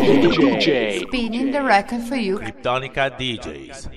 DJ. Spinning the record for you. Kryptonica DJs.